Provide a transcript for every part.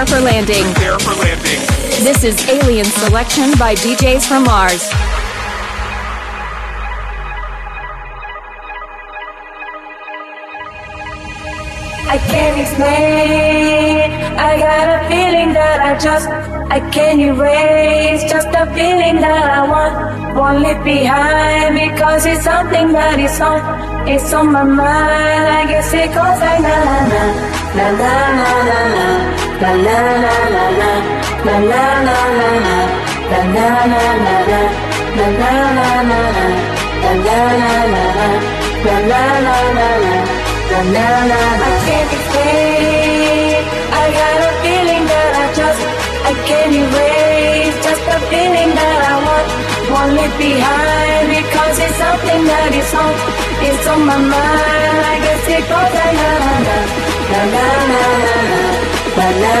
Prepare for landing. Prepare for landing. This is Alien Selection by DJs from Mars. I can't explain. I got a feeling that I just I can't erase. Just a feeling that I want, won't leave behind because it's something that is on, it's on my mind. I guess it goes like na na na na na na na. La la la la la La la la la la La la la la la La la la la la La la la la la La la la la la La I can't explain I got a feeling that I just I can't erase Just a feeling that I want Won't leave behind Because it's something that is on It's on my mind I guess it goes la la la La la la la la Bye.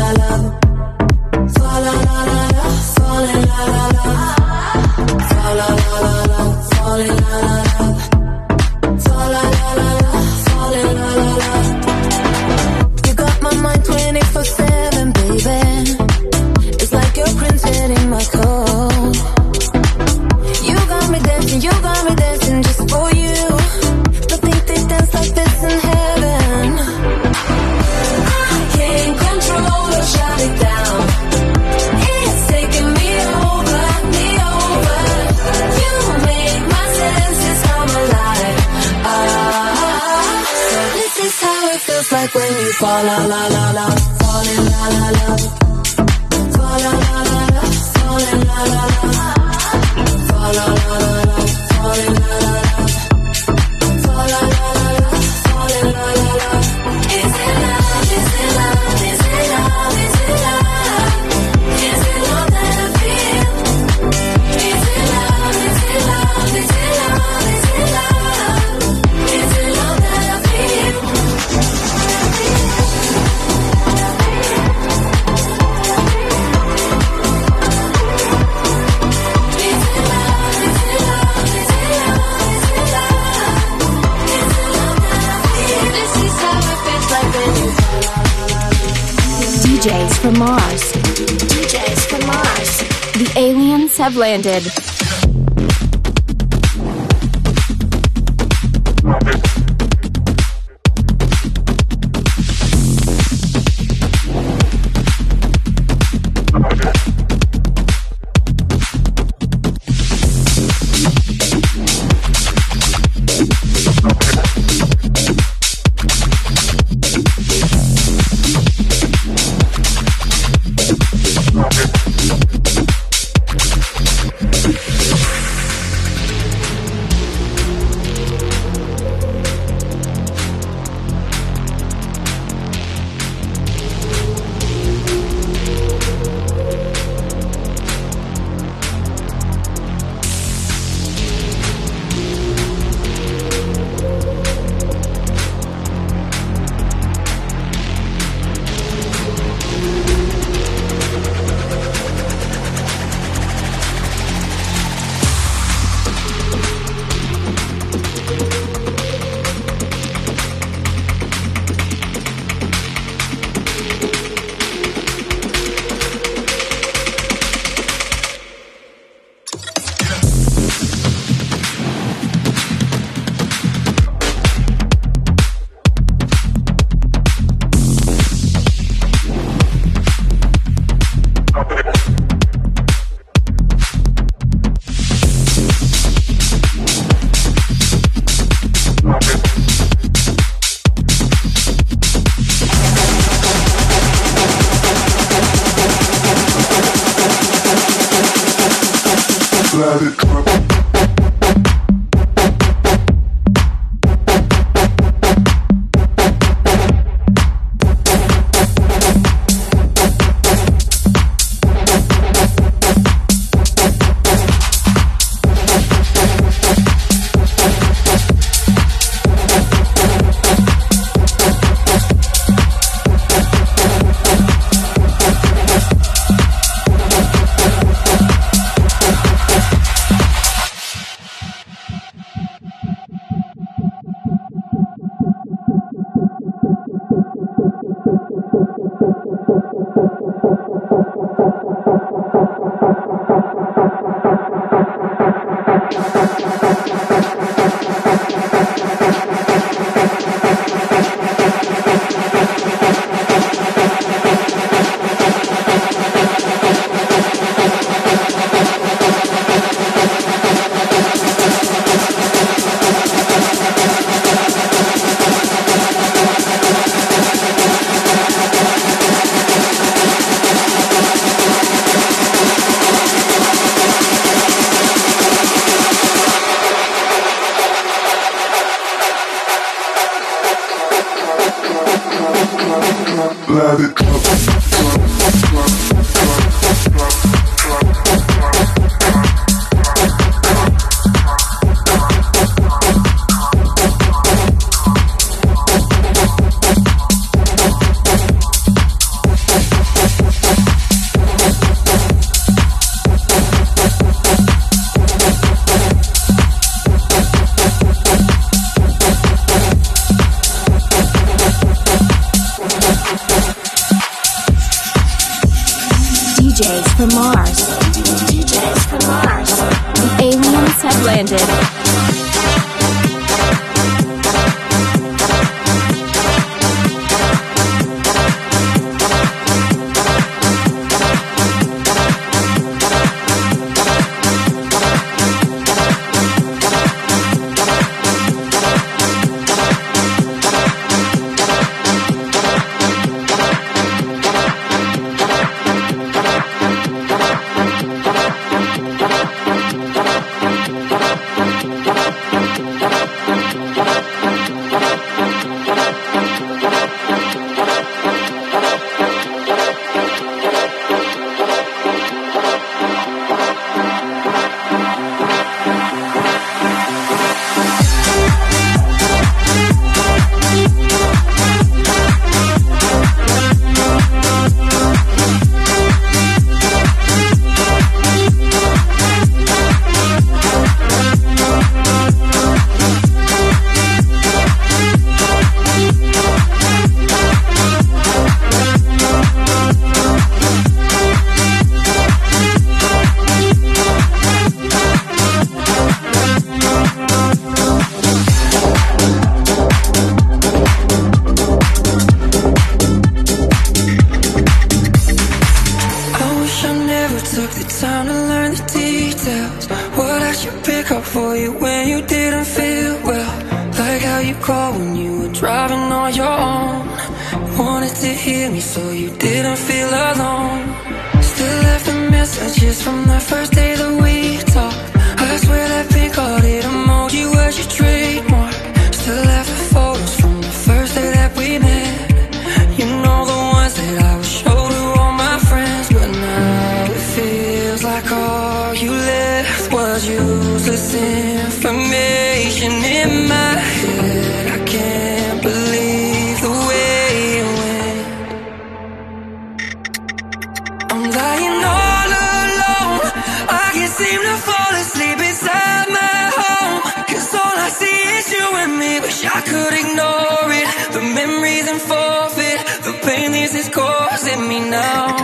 La la have landed. I could ignore it. The memories and forfeit The pain this is causing me now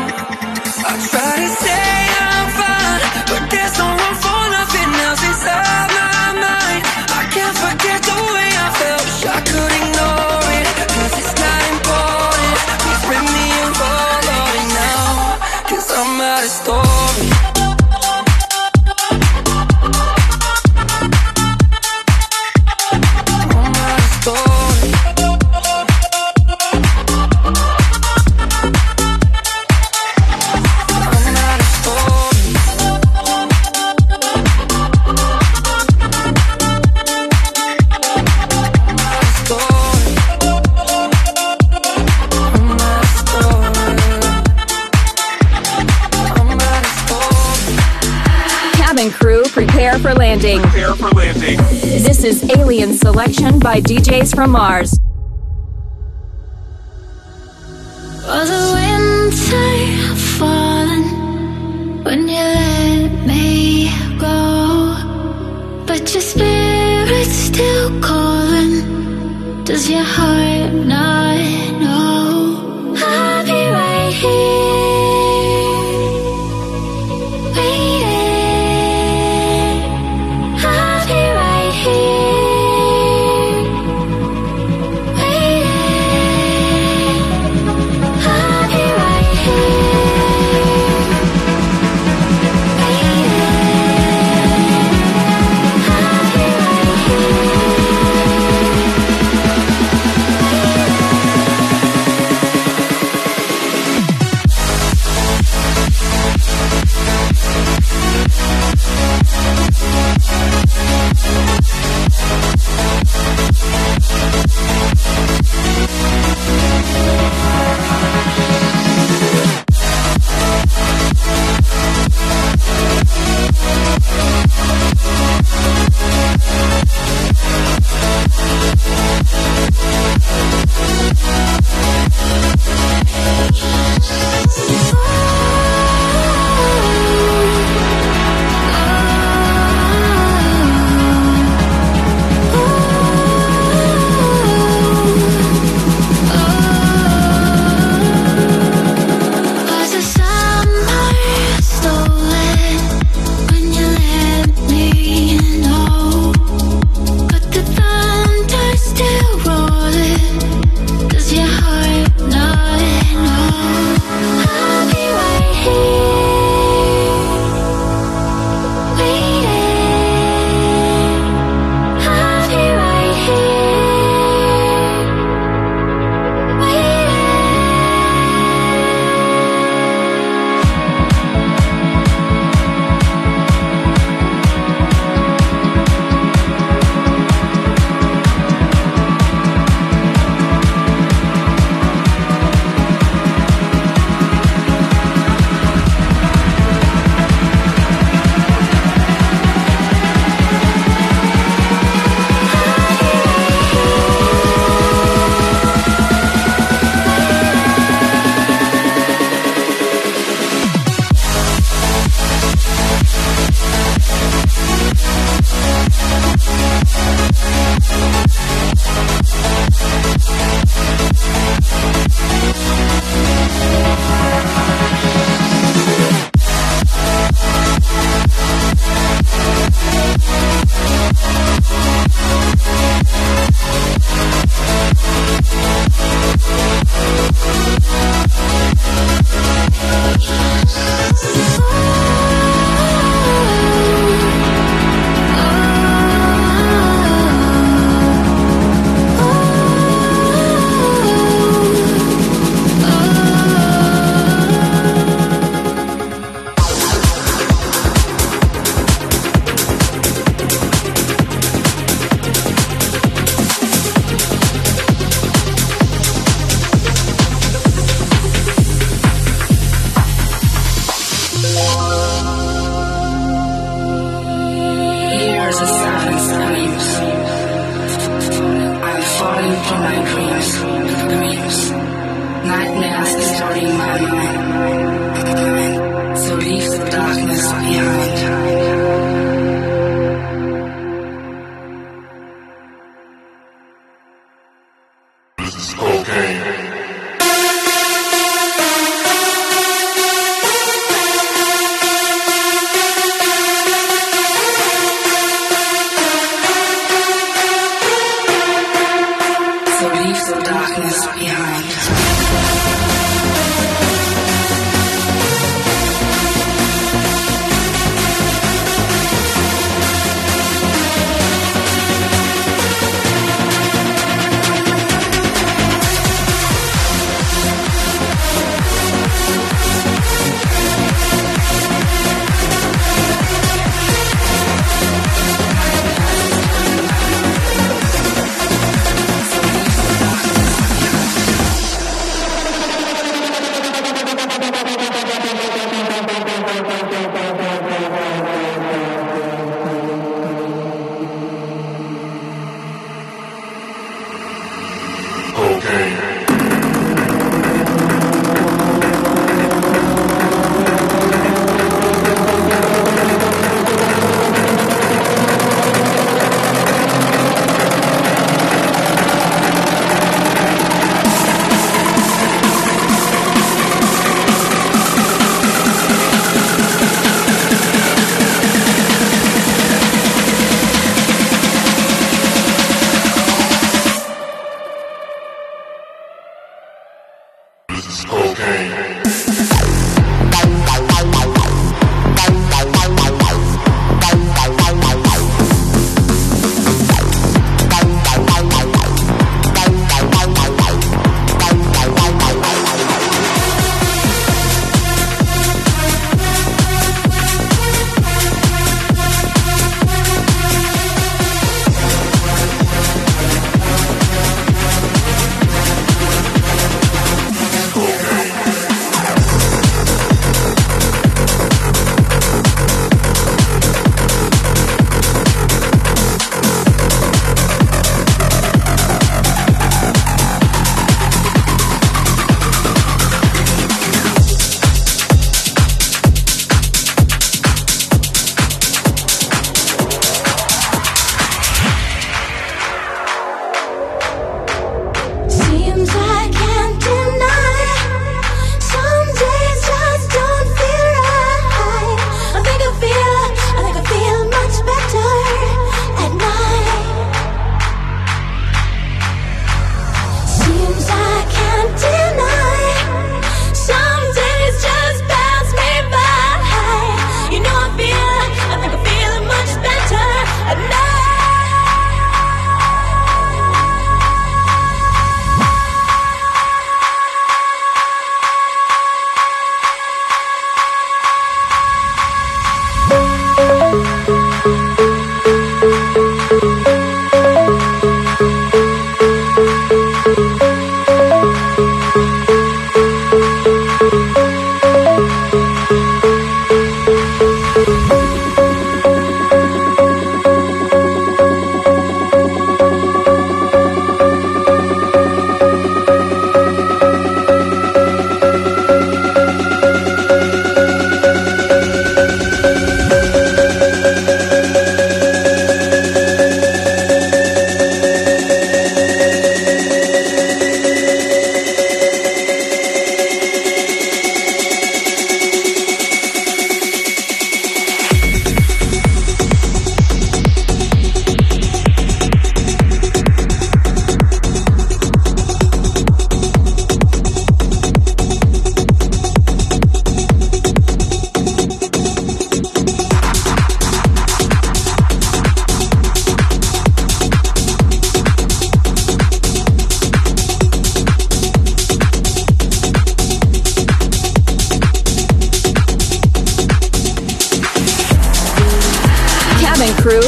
is Alien Selection by DJs from Mars.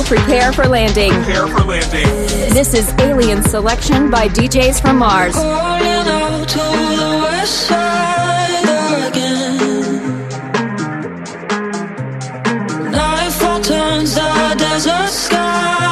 prepare for landing. Prepare for landing. This is Alien Selection by DJs from Mars. turns the desert sky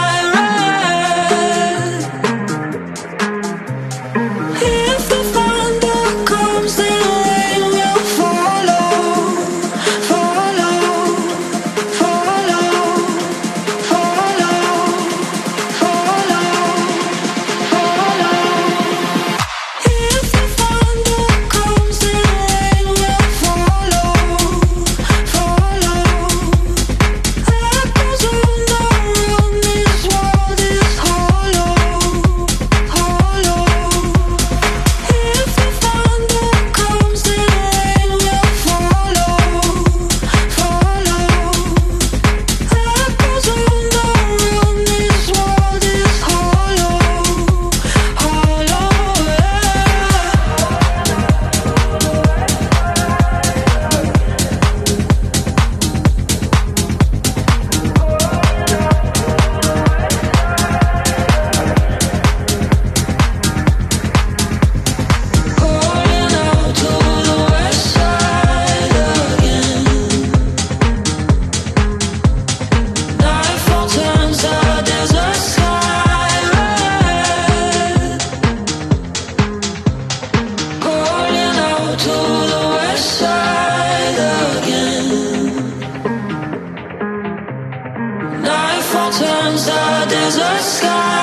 There's a sky.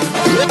Cabin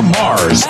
from Mars.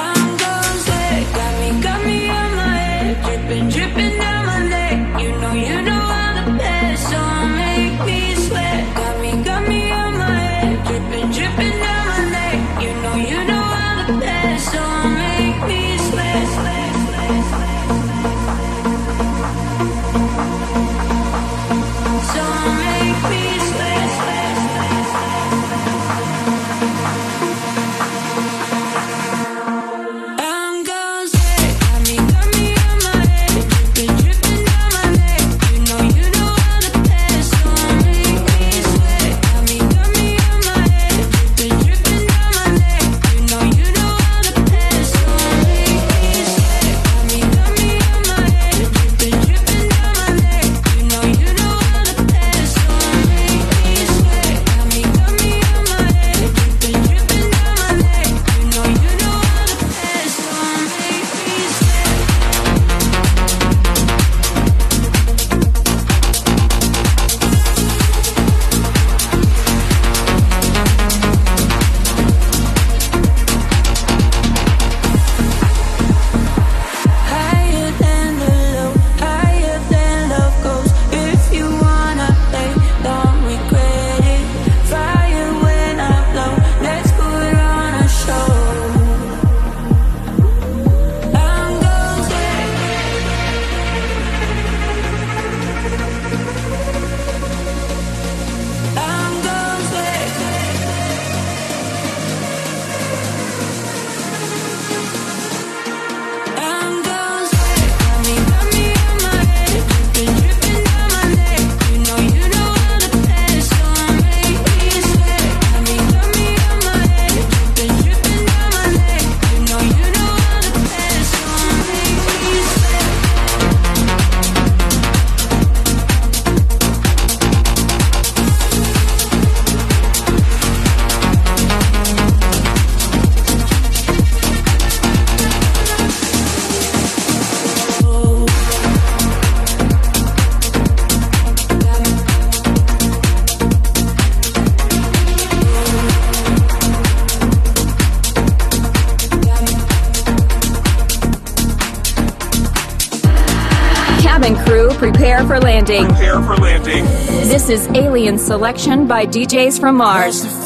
selection by DJs from Mars.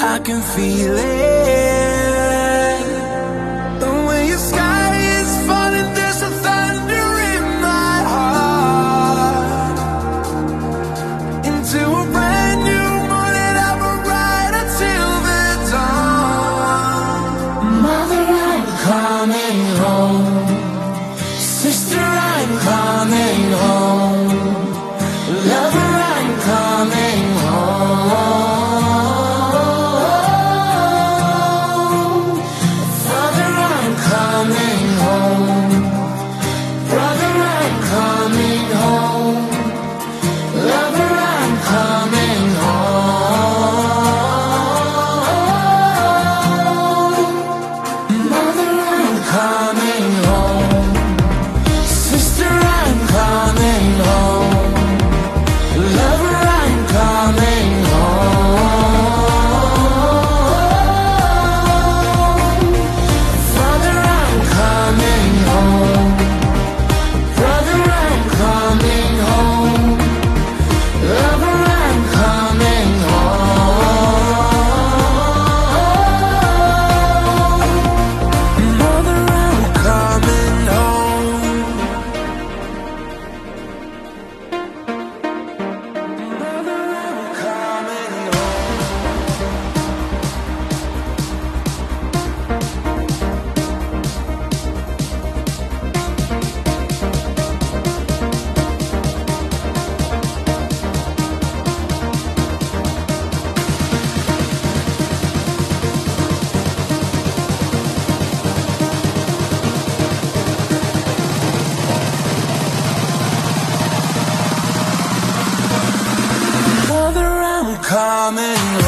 I can feel it. coming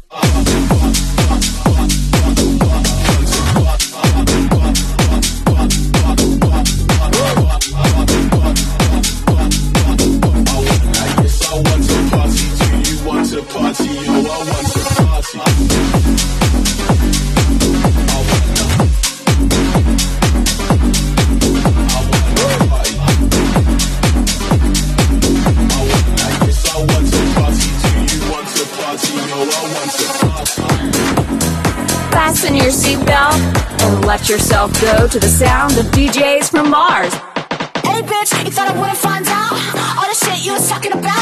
Let yourself go to the sound of DJs from Mars. Hey bitch, you thought I wouldn't find out all the shit you was talking about?